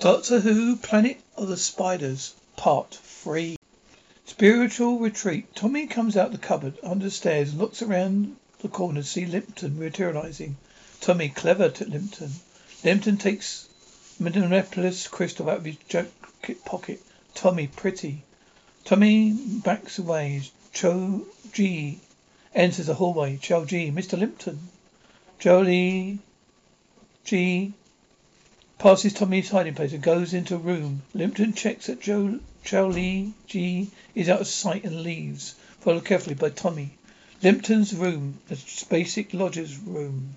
Doctor Who Planet of the Spiders, Part 3. Spiritual Retreat. Tommy comes out the cupboard under the stairs and looks around the corner to see Limpton materializing. Tommy, clever to Limpton. Limpton takes Metebelis crystal out of his jacket pocket. Tommy, pretty. Tommy backs away. Cho G enters the hallway. Cho-Je, Mr. Limpton. Jolie G passes Tommy's hiding place and goes into a room. Limpton checks that Joe Lee G is out of sight and leaves, followed carefully by Tommy. Limpton's room, the basic lodger's room.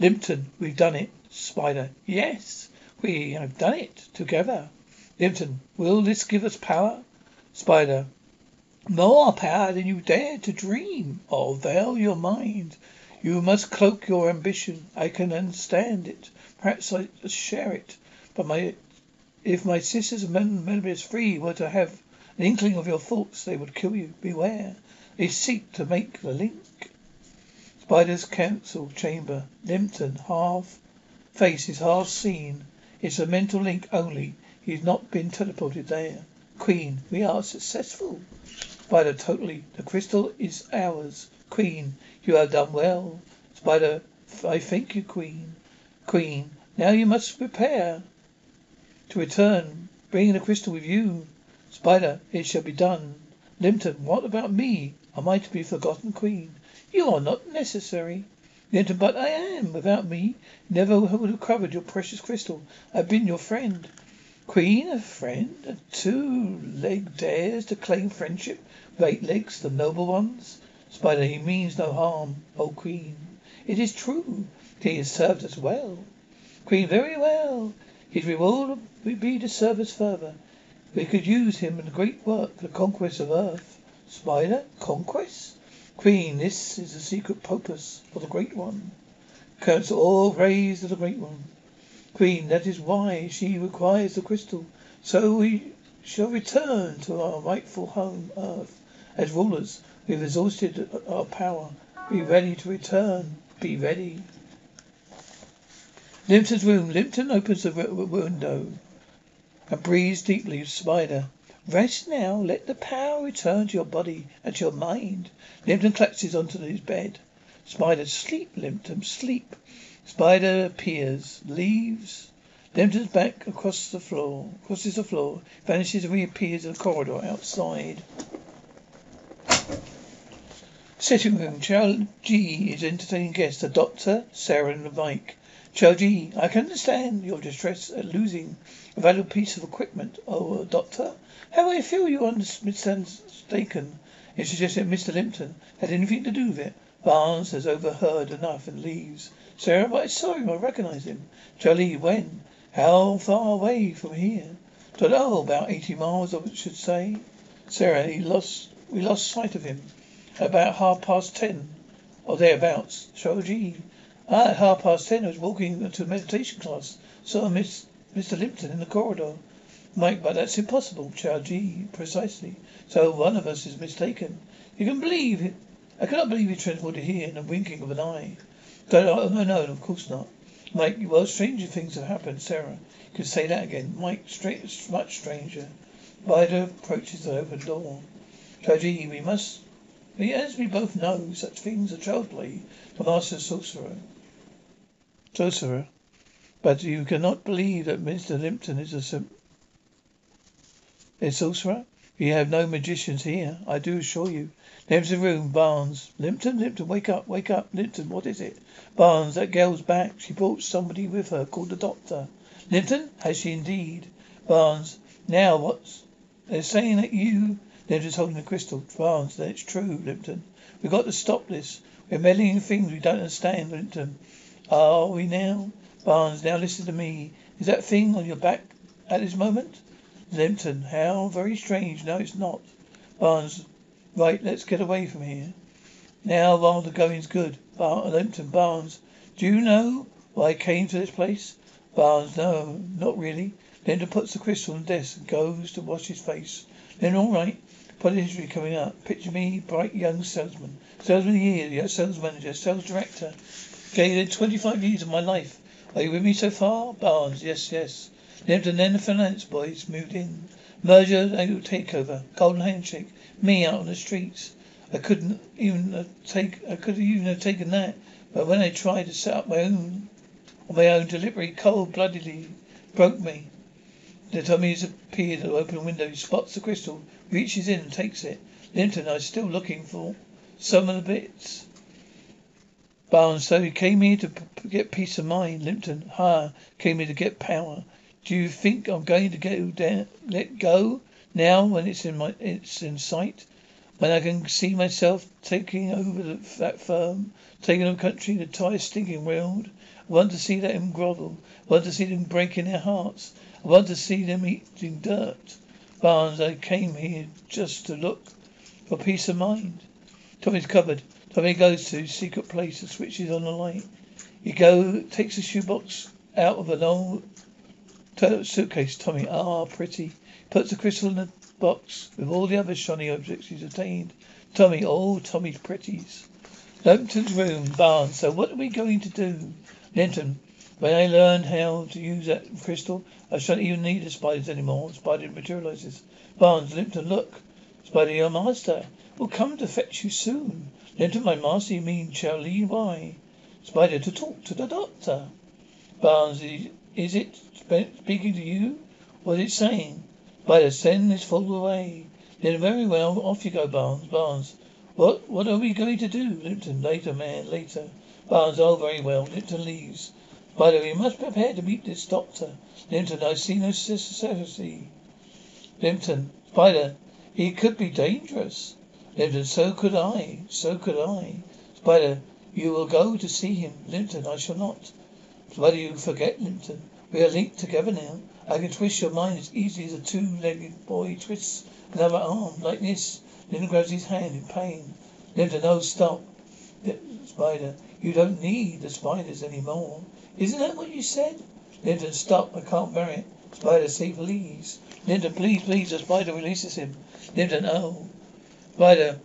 Limpton, we've done it. Spider, yes, we have done it together. Limpton, will this give us power? Spider, more power than you dare to dream. Oh, veil your mind. You must cloak your ambition. I can understand it. Perhaps I share it. But my if my sisters and Metebelis Three were to have an inkling of your thoughts, they would kill you. Beware. They seek to make the link. Spider's council chamber. Limpton, half face is half seen. It's a mental link only. He's not been teleported there. Queen, we are successful. Spider, totally. The crystal is ours. Queen, you have done well. Spider, I thank you, Queen. Queen, now you must prepare to return, bringing the crystal with you. Spider, it shall be done. Limpton, what about me? Am I to be forgotten, Queen? You are not necessary. Limpton, but I am. Without me, never would have covered your precious crystal. I've been your friend. Queen, a friend? A two-leg dares to claim friendship eight legs, the noble ones? Spider, he means no harm, O Queen. It is true. He has served us well. Queen, very well. His reward would be to serve us further. We could use him in the great work, the conquest of Earth. Spider, conquest? Queen, this is the secret purpose of the Great One. Council all praise of the Great One. Queen, that is why she requires the crystal. So we shall return to our rightful home, Earth. As rulers, we have exhausted our power. Be ready to return. Be ready. Limpton's room. Limpton opens the window and breathes deeply. Spider. Rest now. Let the power return to your body and to your mind. Limpton collapses onto his bed. Spider. Sleep, Limpton. Sleep. Spider appears. Leaves. Limpton's back across the floor. Crosses the floor. Vanishes and reappears in the corridor outside. Sitting room. Chow G is entertaining guests. The doctor, Sarah and Mike. G, I can understand your distress at losing a valuable piece of equipment. Oh, uh, doctor, how I feel you are mistaken in suggesting that Mr. Limpton had anything to do with it. Barnes has overheard enough and leaves. Sarah, but I saw him. I recognize him. Charlie, when? How far away from here? Don't know. About eighty miles, I should say. Sarah, he lost. We lost sight of him about half past ten, or thereabouts. Cho-Je. At half past ten, I was walking to a meditation class. Saw Miss Mr. Limpton in the corridor. Mike, but that's impossible. G, precisely. So one of us is mistaken. You can believe it. I cannot believe he transported here in the winking of an eye. No, oh, no, no, of course not. Mike, well, stranger things have happened. Sarah, you can say that again. Mike, straight, much stranger. Spider approaches the open door. G, we must As we both know, such things are child's play. The master sorcerer. Sorcerer. But you cannot believe that Mr. Limpton is a sim- a sorcerer? We have no magicians here, I do assure you. There's the room, Barnes. Limpton, Limpton, wake up, wake up. Limpton, what is it? Barnes, that girl's back. She brought somebody with her called the doctor. Limpton? Has she indeed? Barnes, now what's... They're saying that you... Limpton's holding the crystal. Barnes, then it's true, Limpton. We've got to stop this. We're meddling in things we don't understand, Limpton. Are we now? Barnes, now listen to me. Is that thing on your back at this moment? Limpton, how very strange. No, it's not. Barnes, right, let's get away from here. Now while the going's good. Bar- Limpton, Barnes, do you know why I came to this place? Barnes, no, not really. Limpton puts the crystal on the desk and goes to wash his face. Then all right. History coming up. Picture me, bright young salesman. Salesman year, sales manager, sales director. Gated 25 years of my life. Are you with me so far? Barnes, yes, yes. Then the finance boys moved in. Merger takeover. Golden handshake. Me out on the streets. I couldn't even take. I could even have taken that. But when I tried to set up my own, on my own delivery, cold-bloodedly broke me. The Tommy's appeared at the open window. He spots the crystal, reaches in and takes it. Limpton, I was still looking for some of the bits. Barnes, so he came here to p- get peace of mind. Limpton, ha, came here to get power. Do you think I'm going to go down, let go now when it's in my, it's in sight? When I can see myself taking over the, that firm, taking the country, the entire stinking world? I want to see them grovel. I want to see them breaking their hearts. I want to see them eating dirt. Barnes, I came here just to look for peace of mind. Tommy's cupboard. Tommy goes to secret place and switches on the light. He go takes a shoebox out of an old suitcase. Tommy, ah, pretty. Puts the crystal in the box with all the other shiny objects he's obtained. Tommy, oh, Tommy's pretties. Limpton's room, Barnes. So what are we going to do? Limpton, when I learned how to use that crystal, I shan't even need the spiders anymore. Spider materializes. Barnes, Limpton, look. Spider, your master will come to fetch you soon. Limpton, my master, you mean Charlie? Why? Spider, to talk to the doctor. Barnes, is it speaking to you? What is it saying? Spider, send this fool away. Then very well, off you go, Barnes. Barnes, what what are we going to do? Limpton, later, man, later. Barnes, oh, very well. Limpton leaves. Spider, we must prepare to meet this doctor. Limpton, I see no necessity. Limpton, Spider, he could be dangerous. Limpton, so could I. So could I. Spider, you will go to see him. Limpton, I shall not. Spider, you forget, Limpton. We are linked together now. I can twist your mind as easily as a two-legged boy twists another arm, like this. Limpton grabs his hand in pain. Limpton, no, stop. Spider, you don't need the spiders anymore. Isn't that what you said? Limpton, stop. I can't bear it. Spider, say please. Limpton, please, please. The spider releases him. Limpton, oh. Spider,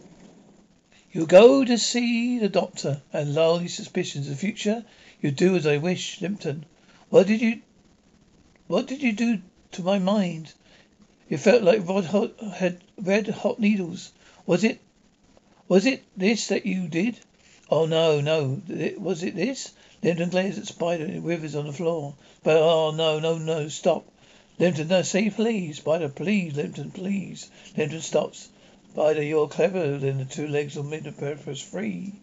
you go to see the doctor and lull his suspicions. In the future, you do as I wish. Limpton, what did you, what did you do to my mind? It felt like red hot, had red hot needles. Was it, was it this that you did? Oh no, no. Was it this? Limpton glares at Spider and withers on the floor. But oh no, no, no, stop. Limpton, no, say please. Spider, please, Limpton, please. Limpton stops. Spider, you're cleverer than the two legs on Metebelis Three.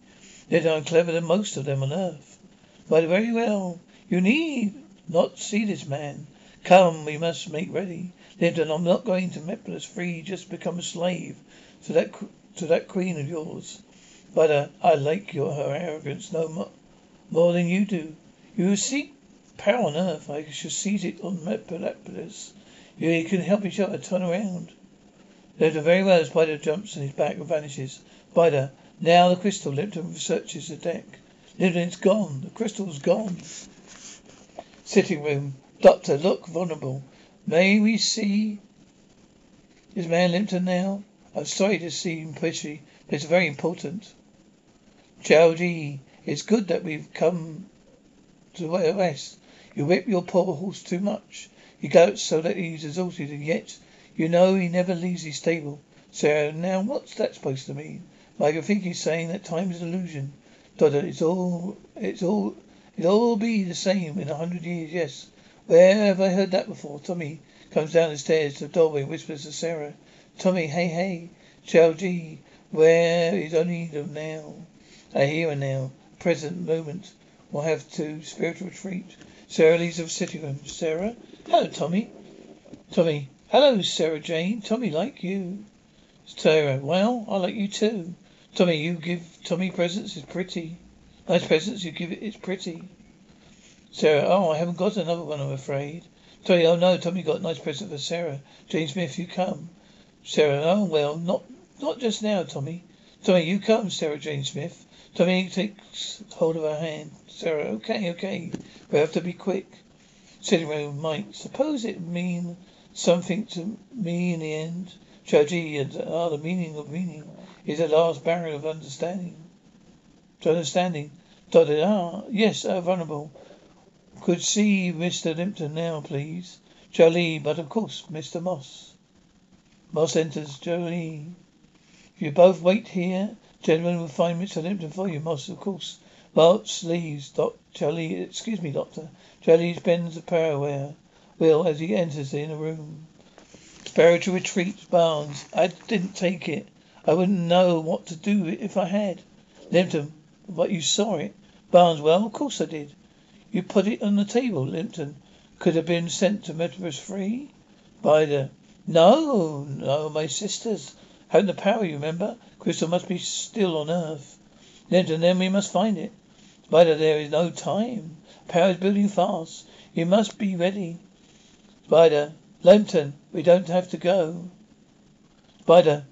Yet I'm cleverer than most of them on earth. Spider, very well. You need not see this man. Come, we must make ready. Limpton, I'm not going to Metebelis Three just become a slave to that to that queen of yours. But uh, I like your her arrogance no more, more than you do. You seek power on earth. I shall seize it on Metebelis. You can help each other turn around. Limpton, very well. Spider jumps on his back and vanishes. Spider, now the crystal. Limpton searches the deck. Limpton, it's gone. The crystal's gone. Sitting room. Doctor, look vulnerable. May we see is man Limpton now? I'm sorry to seem pushy, but it's very important. Georgie, it's good that we've come to rest. You whip your poor horse too much. You go so that he's exhausted, and yet you know he never leaves his stable. So now what's that supposed to mean? Mike, I think he's saying that time is an illusion. It's all, it's all, it'll all be the same in a hundred years, yes. Where have I heard that before? Tommy comes down the stairs to the doorway and whispers to Sarah. Tommy, hey, hey, G, where is them now? I hear her now. Present moment. We'll have to spiritual retreat. Sarah leaves the sitting room. Sarah? Hello, Tommy. Tommy. Hello, Sarah Jane. Tommy like you. Sarah. Well, I like you too. Tommy, you give Tommy presents. It's pretty. Nice presents you give it. It's pretty. Sarah. Oh, I haven't got another one, I'm afraid. Tommy. Oh no, Tommy got a nice present for Sarah. Jane Smith, you come. Sarah. Oh well, not not just now, Tommy. Tommy, you come, Sarah Jane Smith. Tommy takes hold of her hand. Sarah, okay, okay. We have to be quick. Sitting room, Mike. Suppose it mean something to me in the end. Cho-Je and ah, the meaning of meaning is the last barrier of understanding. To understanding. Dotted, ah, yes, uh, vulnerable. Could see Mr. Limpton now, please. Jolie, but of course, Mr. Moss. Moss enters. Jolie. You both wait here, Gentlemen will find Mr. Limpton for you, Moss, of course. Moss leaves. Doc Charlie, excuse me, Doctor. Charlie bends the parawear wheel as he enters the inner room. Spiritual retreat, Barnes. I didn't take it. I wouldn't know what to do if I had. Limpton, but you saw it. Barnes, well, of course I did. You put it on the table, Limpton. Could have been sent to Metebelis Three? Spider. No, no, my sisters. Having the power, you remember? Crystal must be still on Earth. Then and then we must find it. Spider, there is no time. Power is building fast. You must be ready. Spider, Limpton, we don't have to go. Spider,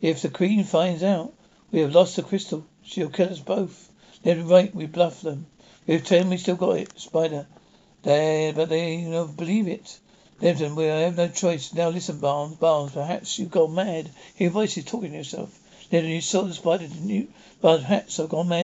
if the Queen finds out we have lost the crystal, she'll kill us both. Then right, we bluff them. We pretend we still got it. Spider, they, but they don't believe it. Limpton, we have no choice. Now listen, Barnes. Barnes, perhaps you've gone mad. Your voice is talking to yourself. Then you saw the spider, didn't you? But I've gone mad.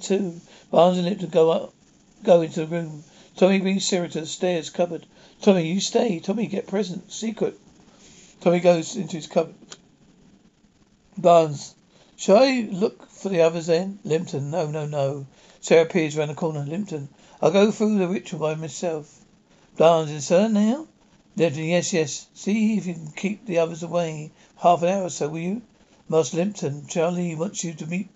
Two. Barnes and Limpton go up, go into the room. Tommy brings Sarah to the stairs cupboard. Tommy, you stay. Tommy, get present. Secret. Tommy goes into his cupboard. Barnes. Shall I look for the others then? Limpton. No, no, no. Sarah appears round the corner. Limpton. I'll go through the ritual by myself. Barnes. In sir now? Limpton. Yes, yes. See if you can keep the others away. Half an hour or so, will you? Moss Limpton. Charlie wants you to meet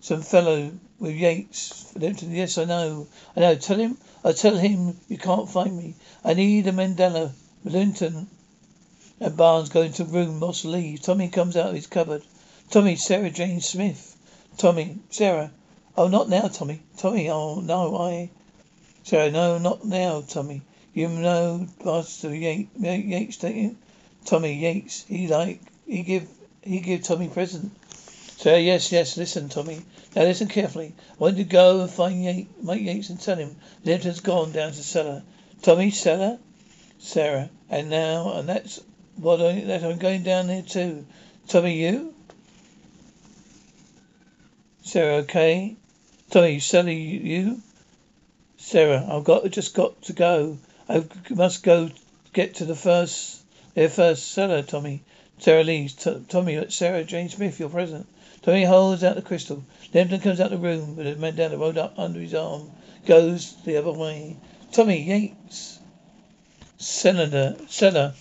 some fellow with Yates. Limpton, yes, I know. I know. Tell him, I tell him you can't find me. I need a mandala. Limpton and Barnes go into room. Moss leaves. Tommy comes out of his cupboard. Tommy, Sarah Jane Smith. Tommy, Sarah. Oh, not now, Tommy. Tommy, oh, no, I. Sarah, no, not now, Tommy. You know Buster Yates, Yates, don't you? Tommy Yates. He like, he give, he give Tommy present. Sarah, yes, yes, listen, Tommy. Now listen carefully. I want you to go and find Yates, Mike Yates and tell him Limpton's gone down to cellar. Tommy, cellar? Sarah. And now, and that's what I, that I'm going down there too. Tommy, you? Sarah, okay. Tommy, cellar, you? Sarah, I've got, just got to go. I must go get to the first, their first cellar, Tommy. Sarah leaves. T- Tommy, Sarah Jane Smith, your present. Tommy holds out the crystal. Limpton comes out the room with a mandala rolled up under his arm. Goes the other way. Tommy Yates. Senator, cellar.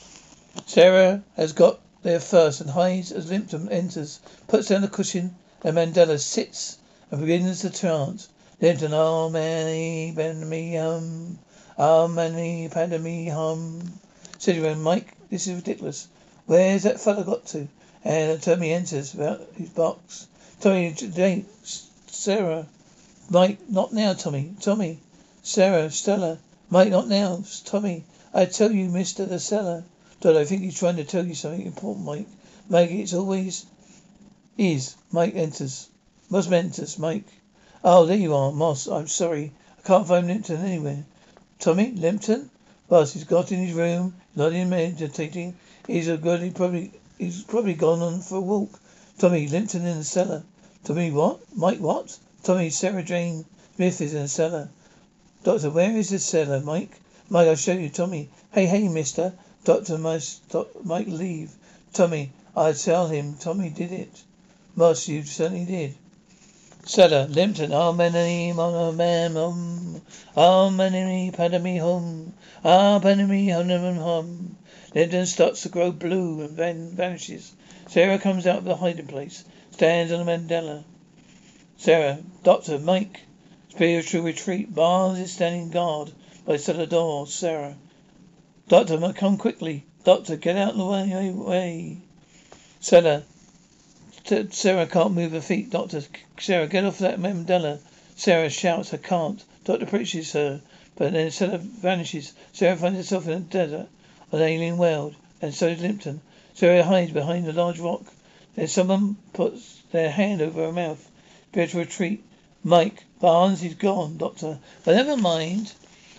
Sarah has got there first and hides as Limpton enters. Puts down the cushion and mandala sits and begins to chant. Limpton, oh many, me hum. Oh many, me hum. Sitting around Mike, this is ridiculous. Where's that fellow got to? And Tommy enters about his box. Tommy, Sarah, Mike, not now, Tommy. Tommy, Sarah, Stella, Mike, not now. Tommy, I tell you, Mister the Cellar. Dad, I think he's trying to tell you something important, Mike. Mike, it's always is. Mike enters. Moss Mentis, Mike. Oh, there you are, Moss. I'm sorry. I can't find Limpton anywhere. Tommy? Limpton? Boss, he's got in his room, nodding meditating. He's a good he probably he's probably gone on for a walk. Tommy, Limpton in the cellar. Tommy what? Mike what? Tommy, Sarah Jane Smith is in the cellar. Doctor, where is the cellar, Mike? Mike, I'll show you, Tommy. Hey, hey, mister. Doctor, Mike, leave. Tommy, I'll tell him Tommy did it. Moss, you certainly did. Cellar, Limpton, Armani, man, um, Armani, Padamy, hum, Ah, Padamy, hum, Limpton starts to grow blue and then vanishes. Sarah comes out of the hiding place, stands on a mandala. Sarah, Doctor, Mike, spiritual retreat. Barnes is standing guard by cellar door. Sarah, Doctor, come quickly. Doctor, get out of the way, way. Cellar, Sarah can't move her feet. Doctor, Sarah, get off that mandala. Sarah shouts, I can't. Doctor preaches her, but then Sarah vanishes. Sarah finds herself in a desert, an alien world, and so is Limpton. Sarah hides behind a large rock. Then someone puts their hand over her mouth. Spiritual retreat. Mike Barnes, he's gone, Doctor. But never mind.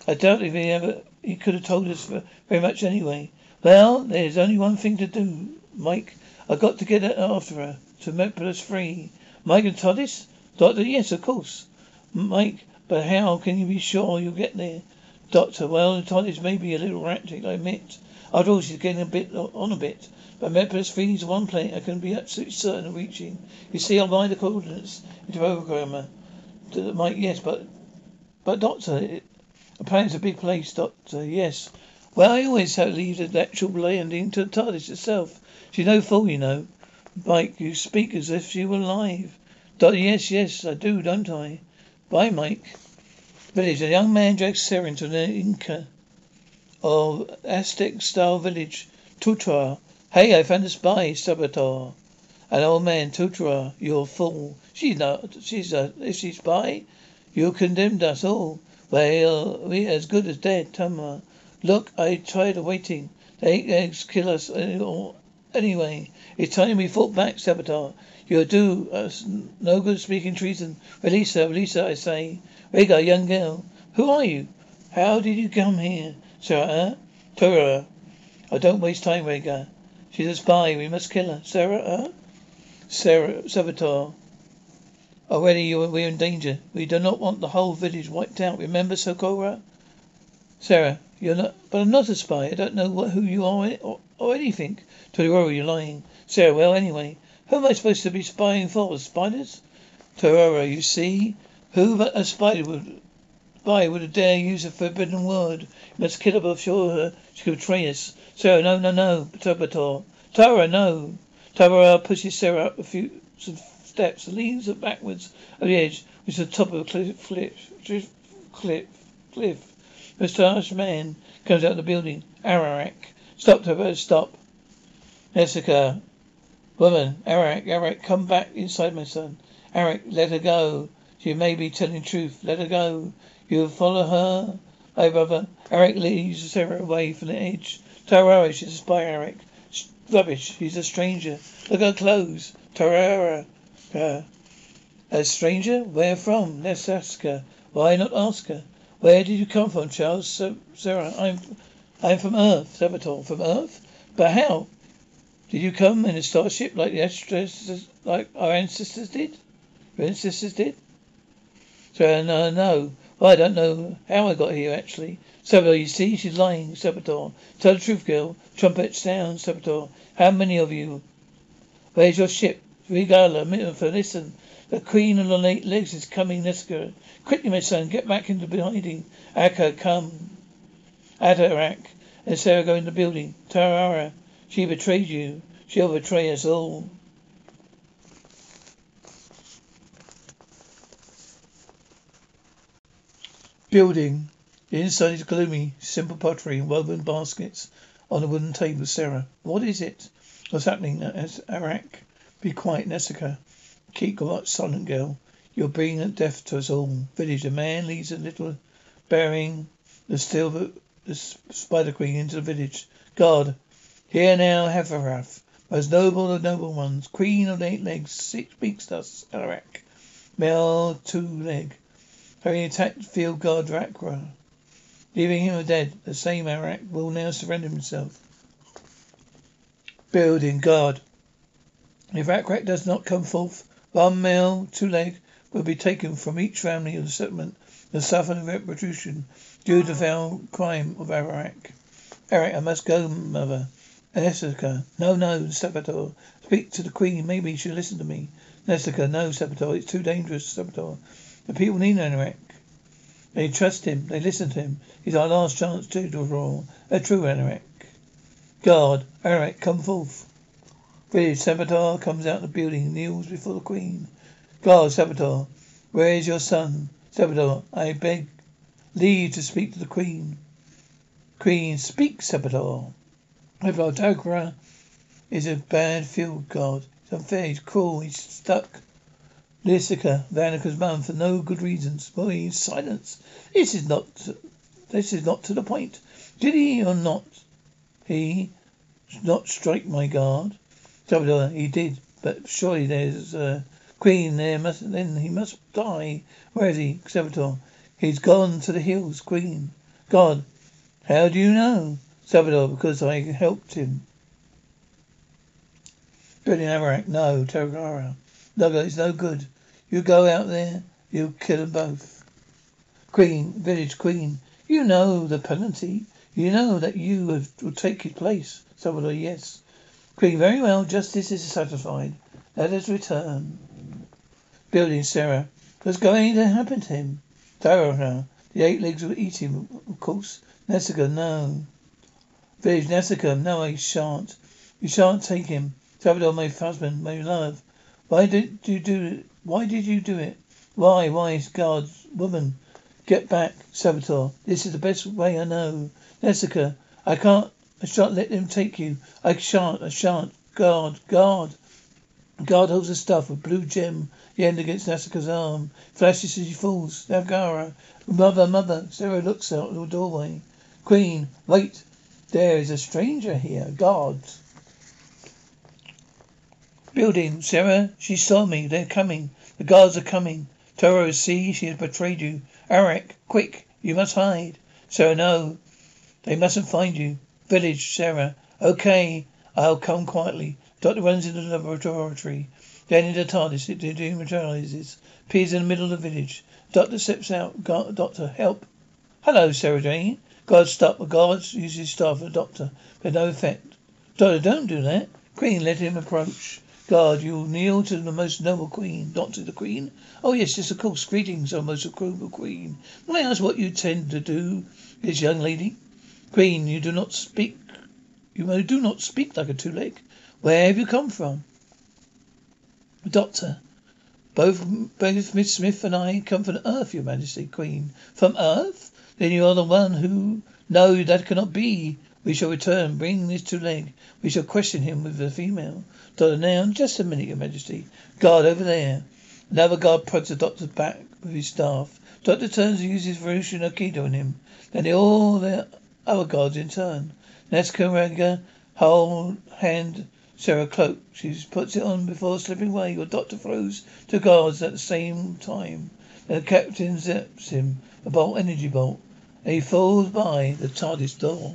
I doubt if he ever he could have told us very much anyway. Well, there's only one thing to do, Mike. I've got to get after her to Metebelis Three. Mike and TARDIS? Doctor, yes, of course. Mike, but how can you be sure you'll get there? Doctor, well, TARDIS may be a little erratic, I admit. After all, she's getting a bit on a bit. But Metebelis Three is one planet I can be absolutely certain of reaching. You see, I'll buy the coordinates into programmer. Mike, yes, but but Doctor, it, a a big place, Doctor. Yes. Well, I always have to leave the actual landing to the TARDIS itself. She's no fool, you know. Mike, you speak as if she were alive. Doctor, yes, yes, I do, don't I? Bye, Mike. Village. A young man drags Sarah into an Inca or Aztec style village. Tutra. Hey, I found a spy, Saboteur. An old man, Tutra, you're a fool. She's not she's a if she's spy, you condemned us all. Well, we're as good as dead, Tama. Look, I tried waiting. They to kill us anyway. It's time we fought back, Saboteur. You'll do us no good speaking treason. Release her, release her, I say. Rega, young girl. Who are you? How did you come here? Sarah? Torah. Oh, don't waste time, Rega. She's a spy. We must kill her. Sarah, huh? Sarah, Saboteur. Already you we're in danger. We do not want the whole village wiped out. Remember, Socorro? Sarah, you're not, but I'm not a spy. I don't know what, who you are or, or anything. Tororo, you're lying. Sarah, well, anyway, who am I supposed to be spying for? Spiders? Tororo, you see? Who but a spider would spy would dare use a forbidden word? You must kill her before her uh, she could betray us. Sarah, no, no, no. Saboteur. Tara, no. Tara pushes Sarah up a few steps and leans her backwards over the edge, which is the top of a cliff, cliff, cliff, cliff. Moustache man comes out of the building. Ararak. Stop, Tara, stop. Jessica. Woman, Arak, Arak, come back inside, my son. Arak, let her go. She may be telling truth. Let her go. You follow her? My brother. Eric leads Sarah away from the edge. Tarara, she's a spy, Arak. Rubbish. She's a stranger. Look at her clothes. Tarara. A stranger? Where from? Let's ask her. Why not ask her? Where did you come from, Charles? So, Sarah, I'm, I'm from Earth. Saboteur, from Earth? But how? Did you come in a starship like the ancestors, like our ancestors did? Your ancestors did? So, no, no. Well, I don't know how I got here, actually. Saboteur, you see, she's lying, Saboteur. Tell the truth, girl. Trumpet sound, Saboteur. How many of you? Where's your ship? Regala, for listen. The queen of the eight legs is coming, Neska. Quickly, my son, get back into hiding. Akka, come. Atarak and Sarah go in the building. Tarara, she betrayed you. She'll betray us all. Building. The inside is gloomy. Simple pottery and woven baskets on a wooden table. Sarah. What is it? What's happening? As Arak. Be quiet, Nessica. Keep quiet, silent girl. You're bringing death to us all. Village. A man leads a little bearing the silver the spider queen into the village. Guard. Here now, Hefarath, most noble of noble ones, queen of eight legs, six speaks thus, Alarak. Male two leg. Having attacked field guard Rakra. Leaving him dead, the same Arak will now surrender himself. Building guard. If Rakrak does not come forth, one male two leg will be taken from each family of the settlement and suffer retribution due to the foul crime of Arak. Arak, I must go, mother. Nessica, no, no, Sabator. Speak to the queen. Maybe she'll listen to me. Nessica, no, Sabator. It's too dangerous, Sabator. The people need Arak. They trust him. They listen to him. He's our last chance to draw. A true Arak. Guard, Arak, come forth. Village, Sabator comes out of the building, kneels before the queen. Guard, Sabator, where is your son? Sabator, I beg leave to speak to the queen. Queen, speak. Sabator, Dogra is a bad field guard. He's unfair, he's cruel, he's stuck. Lysica, Vanika's mum, for no good reasons. Boy, silence. This is not this is not to the point. Did he or not he not strike my guard? Salvador, uh, he did, but surely there's a queen there must then he must die. Where is he? Salvador. He's gone to the hills, Queen. God. How do you know? Salvador, because I helped him. Building Amarak, no, Taragara. No, it's no good. You go out there, you kill them both. Queen, village queen, you know the penalty. You know that you have, will take his place. Salvador, yes. Queen, very well, justice is satisfied. Let us return. Building Sarah. What's going to happen to him? Sarah, the eight legs will eat him, of course. Nessica, no. Village Nessica, no, I shan't. You shan't take him. Salvador, my husband, my love. Why did you do it? Why did you do it? Why, why, God's woman? Get back, Salvatore. This is the best way I know. Nessica, I can't, I shan't let them take you. I shan't, I shan't. God, God. God holds the stuff, a blue gem, the end against Nessica's arm. Flashes as he falls. Navgara. Mother, mother. Sarah looks out the doorway. Queen, wait. There is a stranger here. God. Building. Sarah, she saw me. They're coming. The guards are coming. Toro, see, she has betrayed you. Arak, quick, you must hide. Sarah, no. They mustn't find you. Village, Sarah. Okay, I'll come quietly. Doctor runs into the laboratory. Then into TARDIS, it dematerializes. Appears in the middle of the village. Doctor steps out. God, doctor, help. Hello, Sarah Jane. Guard stop. The guard uses staff for the doctor, but no effect. Doctor, don't do that. Queen, let him approach. Guard, you kneel to the most noble queen. not to the queen? Oh, yes, yes, of course. Greetings, O most noble queen. May I ask what you tend to do, this young lady? Queen, you do not speak. You do not speak like a two-leg. Where have you come from? Doctor, both both Miss Smith and I come from Earth, Your Majesty, Queen. From Earth? Then you are the one who. No, that cannot be. We shall return. bringing this two leg. We shall question him with the female. Doctor, now, just a minute, Your Majesty. Guard over there. Another guard prods the doctor's back with his staff. Doctor turns and uses Venusian Aikido on him. Then all the other guards in turn. Nesca Ranga hold hand Sarah cloak. She puts it on before slipping away. Your doctor throws two guards at the same time. Then the captain zaps him a bolt, energy bolt, and he falls by the TARDIS door.